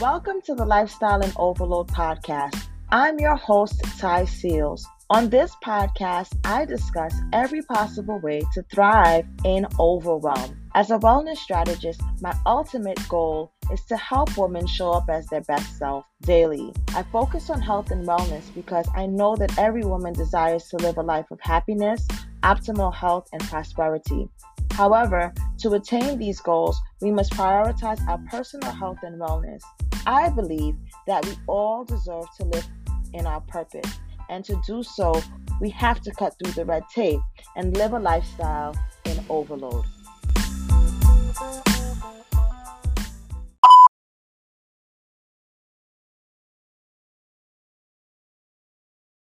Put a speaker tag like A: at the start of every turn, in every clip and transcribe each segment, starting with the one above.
A: Welcome to the Lifestyle in Overload podcast. I'm your host, Ty Seals. On this podcast, I discuss every possible way to thrive in overwhelm. As a wellness strategist, my ultimate goal is to help women show up as their best self daily. I focus on health and wellness because I know that every woman desires to live a life of happiness, optimal health, and prosperity. However, to attain these goals, we must prioritize our personal health and wellness. I believe that we all deserve to live in our purpose, and to do so, we have to cut through the red tape and live a lifestyle in overload.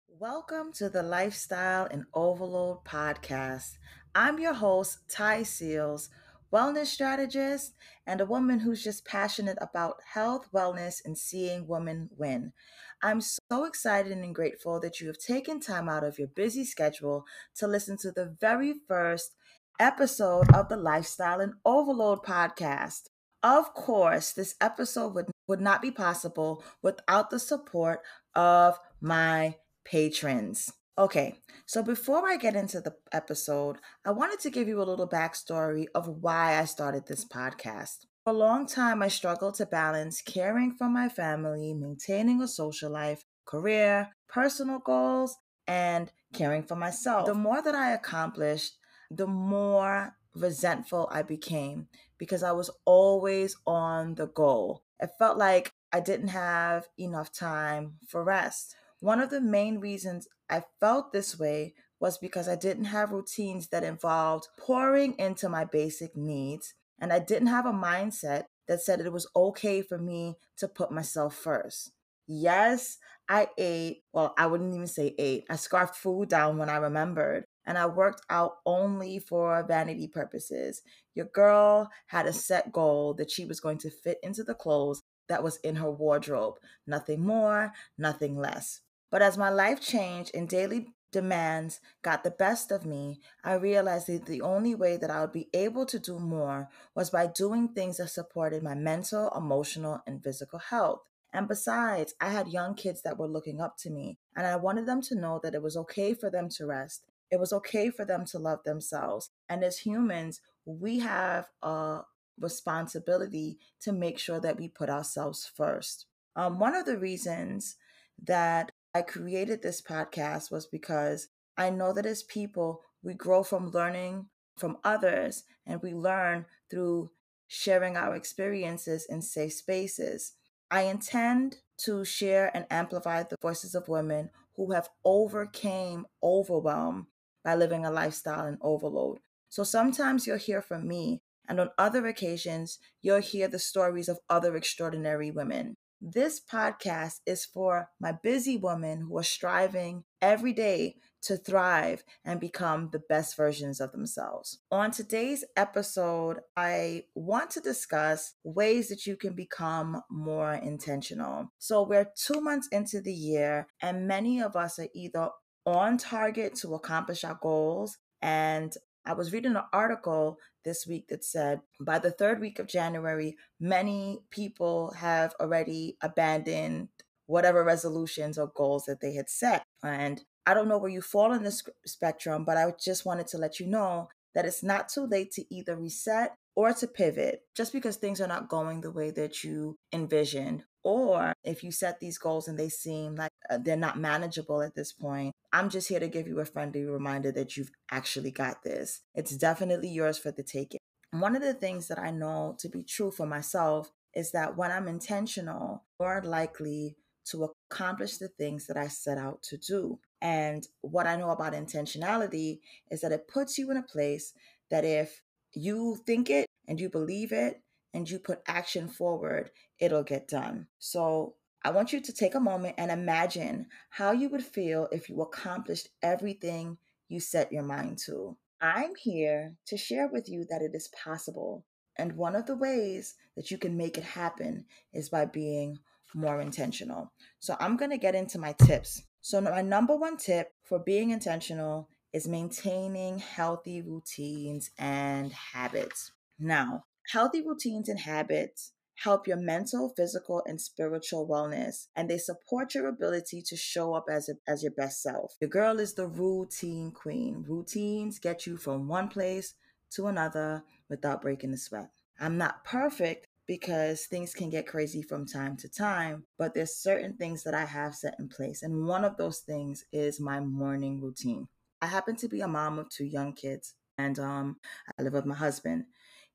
A: Welcome to the Lifestyle in Overload podcast. I'm your host, Ty Seals, wellness strategist and a woman who's just passionate about health, wellness, and seeing women win. I'm so excited and grateful that you have taken time out of your busy schedule to listen to the very first episode of the Lifestyle in Overload podcast. Of course, this episode would, would not be possible without the support of my patrons. Okay, so before I get into the episode, I wanted to give you a little backstory of why I started this podcast. For a long time, I struggled to balance caring for my family, maintaining a social life, career, personal goals, and caring for myself. The more that I accomplished, the more resentful I became because I was always on the goal. It felt like I didn't have enough time for rest. One of the main reasons I felt this way was because I didn't have routines that involved pouring into my basic needs, and I didn't have a mindset that said it was okay for me to put myself first. Yes, I ate, well, I wouldn't even say ate, I scarfed food down when I remembered, and I worked out only for vanity purposes. Your girl had a set goal that she was going to fit into the clothes that was in her wardrobe. Nothing more, nothing less. But as my life changed and daily demands got the best of me, I realized that the only way that I would be able to do more was by doing things that supported my mental, emotional, and physical health. And besides, I had young kids that were looking up to me, and I wanted them to know that it was okay for them to rest. It was okay for them to love themselves. And as humans, we have a responsibility to make sure that we put ourselves first. Um, one of the reasons that I created this podcast was because I know that as people, we grow from learning from others and we learn through sharing our experiences in safe spaces. I intend to share and amplify the voices of women who have overcame overwhelm by living a lifestyle in overload. So sometimes you'll hear from me, and on other occasions, you'll hear the stories of other extraordinary women. This podcast is for my busy women who are striving every day to thrive and become the best versions of themselves. On today's episode, I want to discuss ways that you can become more intentional. So, we're two months into the year, and many of us are either on target to accomplish our goals and I was reading an article this week that said by the third week of January, many people have already abandoned whatever resolutions or goals that they had set. And I don't know where you fall in this spectrum, but I just wanted to let you know that it's not too late to either reset or to pivot just because things are not going the way that you envisioned or if you set these goals and they seem like uh, they're not manageable at this point, I'm just here to give you a friendly reminder that you've actually got this. It's definitely yours for the taking. One of the things that I know to be true for myself is that when I'm intentional, more likely to accomplish the things that I set out to do. And what I know about intentionality is that it puts you in a place that if you think it and you believe it and you put action forward, it'll get done. So I want you to take a moment and imagine how you would feel if you accomplished everything you set your mind to. I'm here to share with you that it is possible. And one of the ways that you can make it happen is by being more intentional. So I'm going to get into my tips. So, my number one tip for being intentional is maintaining healthy routines and habits. Now, healthy routines and habits help your mental, physical, and spiritual wellness, and they support your ability to show up as, a, as your best self. Your girl is the routine queen. Routines get you from one place to another without breaking the sweat. I'm not perfect because things can get crazy from time to time, but there's certain things that I have set in place. And one of those things is my morning routine. I happen to be a mom of two young kids, and um, I live with my husband.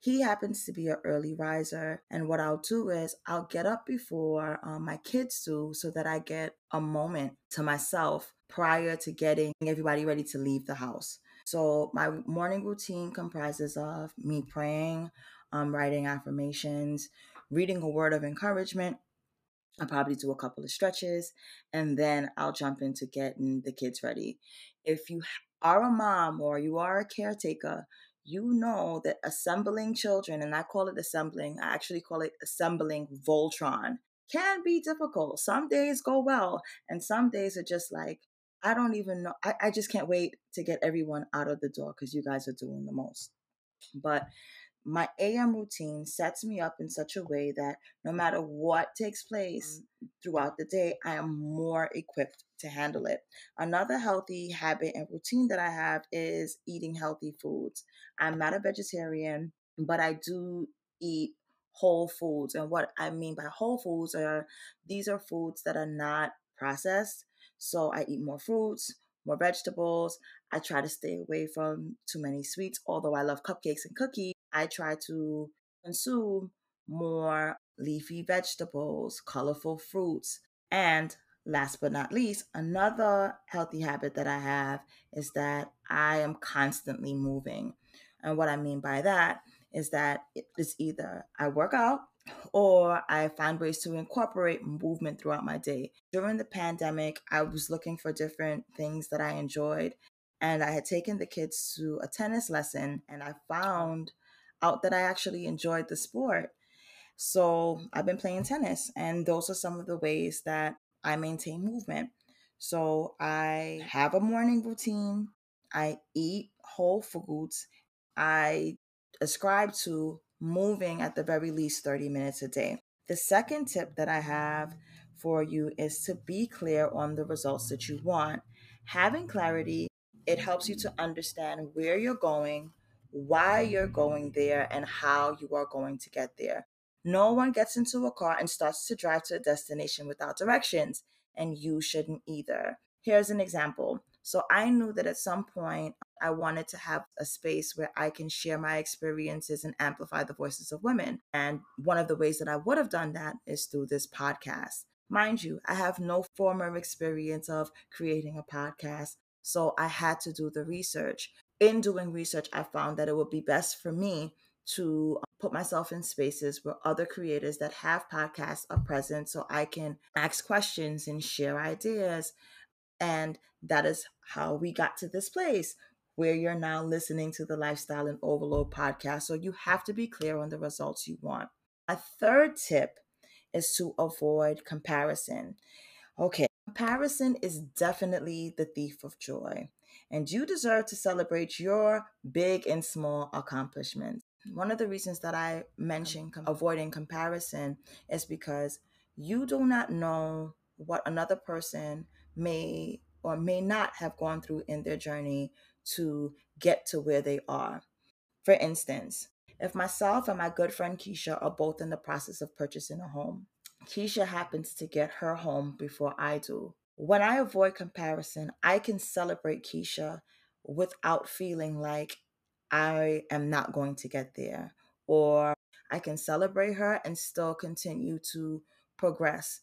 A: He happens to be an early riser, and what I'll do is I'll get up before um, my kids do so that I get a moment to myself prior to getting everybody ready to leave the house. So, my morning routine comprises of me praying, um, writing affirmations, reading a word of encouragement. I'll probably do a couple of stretches and then I'll jump into getting the kids ready. If you are a mom or you are a caretaker, you know that assembling children, and I call it assembling, I actually call it assembling Voltron, can be difficult. Some days go well, and some days are just like, I don't even know. I, I just can't wait to get everyone out of the door because you guys are doing the most. But my AM routine sets me up in such a way that no matter what takes place mm. throughout the day, I am more equipped to handle it. Another healthy habit and routine that I have is eating healthy foods. I'm not a vegetarian, but I do eat whole foods. And what I mean by whole foods are these are foods that are not processed. So I eat more fruits, more vegetables. I try to stay away from too many sweets, although I love cupcakes and cookies. I try to consume more leafy vegetables, colorful fruits, and last but not least, another healthy habit that I have is that I am constantly moving. And what I mean by that is that it's either I work out or I find ways to incorporate movement throughout my day. During the pandemic, I was looking for different things that I enjoyed. And I had taken the kids to a tennis lesson, and I found out that I actually enjoyed the sport. So I've been playing tennis, and those are some of the ways that I maintain movement. So I have a morning routine, I eat whole foods, I ascribe to moving at the very least 30 minutes a day. The second tip that I have for you is to be clear on the results that you want. Having clarity, it helps you to understand where you're going, why you're going there, and how you are going to get there. No one gets into a car and starts to drive to a destination without directions, and you shouldn't either. Here's an example. So I knew that at some point I wanted to have a space where I can share my experiences and amplify the voices of women. And one of the ways that I would have done that is through this podcast. Mind you, I have no former experience of creating a podcast, so I had to do the research. In doing research, I found that it would be best for me to um, put myself in spaces where other creators that have podcasts are present so I can ask questions and share ideas. And that is how we got to this place where you're now listening to the Lifestyle in Overload podcast. So you have to be clear on the results you want. A third tip is to avoid comparison. Okay, comparison is definitely the thief of joy, and you deserve to celebrate your big and small accomplishments. One of the reasons that I mention com- avoiding comparison is because you do not know what another person may or may not have gone through in their journey to get to where they are. For instance, if myself and my good friend Keisha are both in the process of purchasing a home, Keisha happens to get her home before I do. When I avoid comparison, I can celebrate Keisha without feeling like I am not going to get there, or I can celebrate her and still continue to progress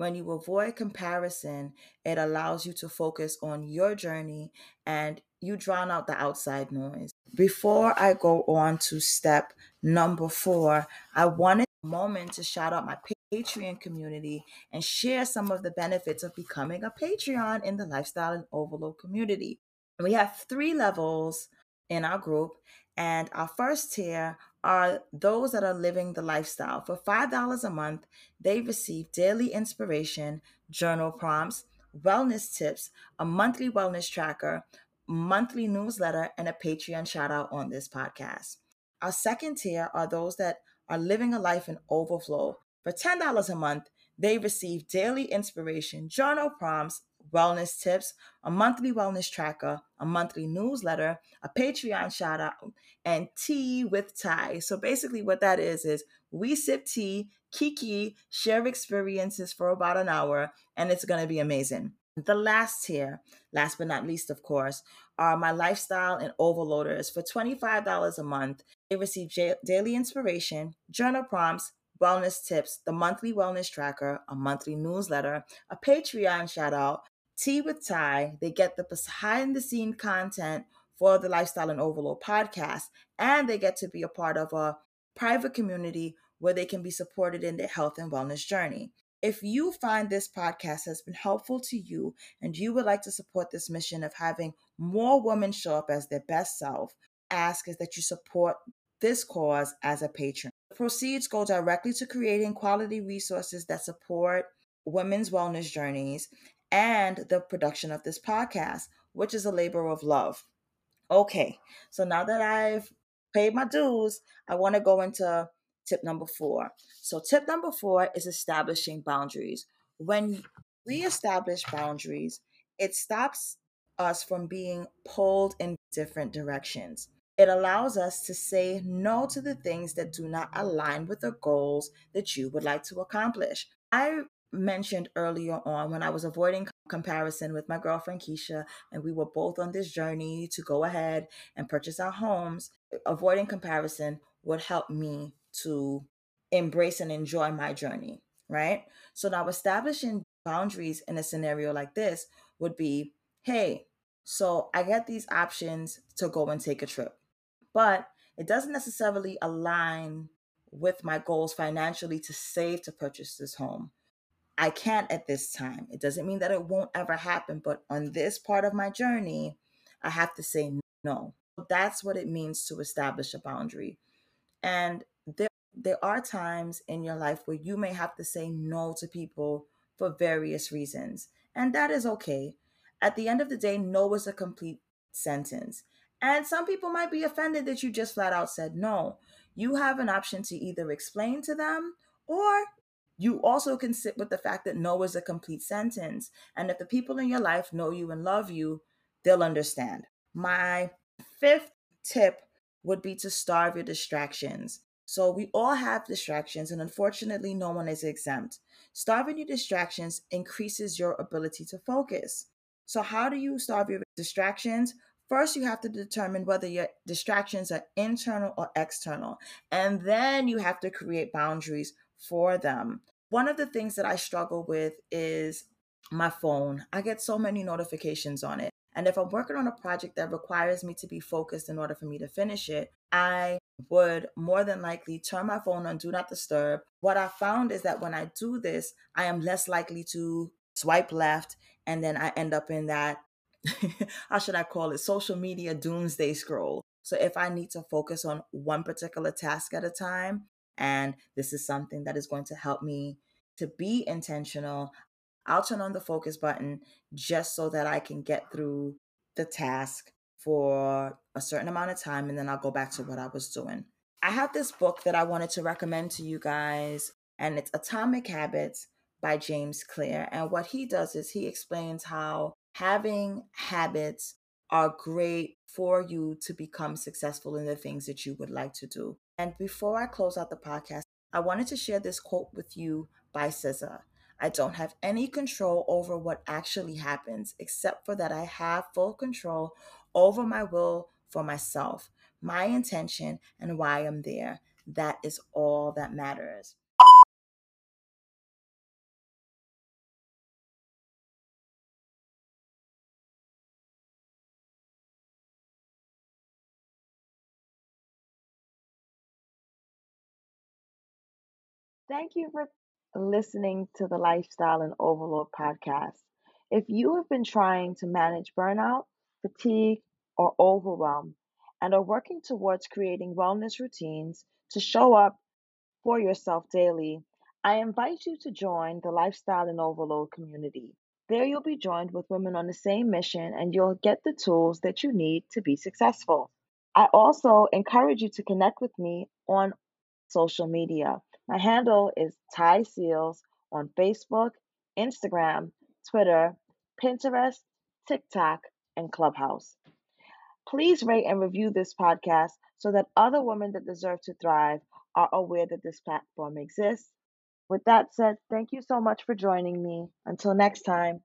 A: when you avoid comparison, it allows you to focus on your journey and you drown out the outside noise. Before I go on to step number four, I wanted moment to shout out my Patreon community and share some of the benefits of becoming a Patreon in the Lifestyle in Overload community. We have three levels in our group, and our first tier are those that are living the lifestyle. For $5 a month, they receive daily inspiration, journal prompts, wellness tips, a monthly wellness tracker, monthly newsletter, and a Patreon shout out on this podcast. Our second tier are those that are living a life in overflow. For $10 a month, they receive daily inspiration, journal prompts, wellness tips, a monthly wellness tracker, a monthly newsletter, a Patreon shout out, and tea with Ty. So basically, what that is is we sip tea, kiki, share experiences for about an hour, and it's going to be amazing. The last tier, last but not least, of course, are my lifestyle and overloaders. For $25 a month, they receive j- daily inspiration, journal prompts, wellness tips, the monthly wellness tracker, a monthly newsletter, a Patreon shout out, tea with Ty. They get the behind the scene content for the Lifestyle in Overload podcast, and they get to be a part of a private community where they can be supported in their health and wellness journey. If you find this podcast has been helpful to you and you would like to support this mission of having more women show up as their best self, ask is that you support this cause as a patron. The proceeds go directly to creating quality resources that support women's wellness journeys and the production of this podcast, which is a labor of love. Okay, so now that I've paid my dues, I want to go into tip number four. So, tip number four is establishing boundaries. When we establish boundaries, it stops us from being pulled in different directions. It allows us to say no to the things that do not align with the goals that you would like to accomplish. I mentioned earlier on when I was avoiding comparison with my girlfriend Keisha, and we were both on this journey to go ahead and purchase our homes. Avoiding comparison would help me to embrace and enjoy my journey, right? So now establishing boundaries in a scenario like this would be hey, so I get these options to go and take a trip, but it doesn't necessarily align with my goals financially to save to purchase this home. I can't at this time. It doesn't mean that it won't ever happen, but on this part of my journey, I have to say no. That's what it means to establish a boundary. And there are times in your life where you may have to say no to people for various reasons, and that is okay. At the end of the day, no is a complete sentence. And some people might be offended that you just flat out said no. You have an option to either explain to them or you also can sit with the fact that no is a complete sentence. And if the people in your life know you and love you, they'll understand. My fifth tip would be to starve your distractions. So we all have distractions, and unfortunately, no one is exempt. Starving your distractions increases your ability to focus. So, how do you starve your distractions? First, you have to determine whether your distractions are internal or external, and then you have to create boundaries for them. One of the things that I struggle with is my phone. I get so many notifications on it. And if I'm working on a project that requires me to be focused in order for me to finish it, I would more than likely turn my phone on do not disturb. What I found is that when I do this, I am less likely to swipe left and then I end up in that how should I call it social media doomsday scroll. So if I need to focus on one particular task at a time, and this is something that is going to help me to be intentional. I'll turn on the focus button just so that I can get through the task for a certain amount of time and then I'll go back to what I was doing. I have this book that I wanted to recommend to you guys, and it's Atomic Habits by James Clear. And what he does is he explains how having habits are great for you to become successful in the things that you would like to do. And before I close out the podcast, I wanted to share this quote with you by SZA. I don't have any control over what actually happens, except for that I have full control over my will for myself, my intention, and why I'm there. That is all that matters. Thank you for listening to the Lifestyle in Overload podcast. If you have been trying to manage burnout, fatigue, or overwhelm and are working towards creating wellness routines to show up for yourself daily, I invite you to join the Lifestyle in Overload community. There, you'll be joined with women on the same mission and you'll get the tools that you need to be successful. I also encourage you to connect with me on social media. My handle is Ty Seals on Facebook, Instagram, Twitter, Pinterest, TikTok, and Clubhouse. Please rate and review this podcast so that other women that deserve to thrive are aware that this platform exists. With that said, thank you so much for joining me. Until next time.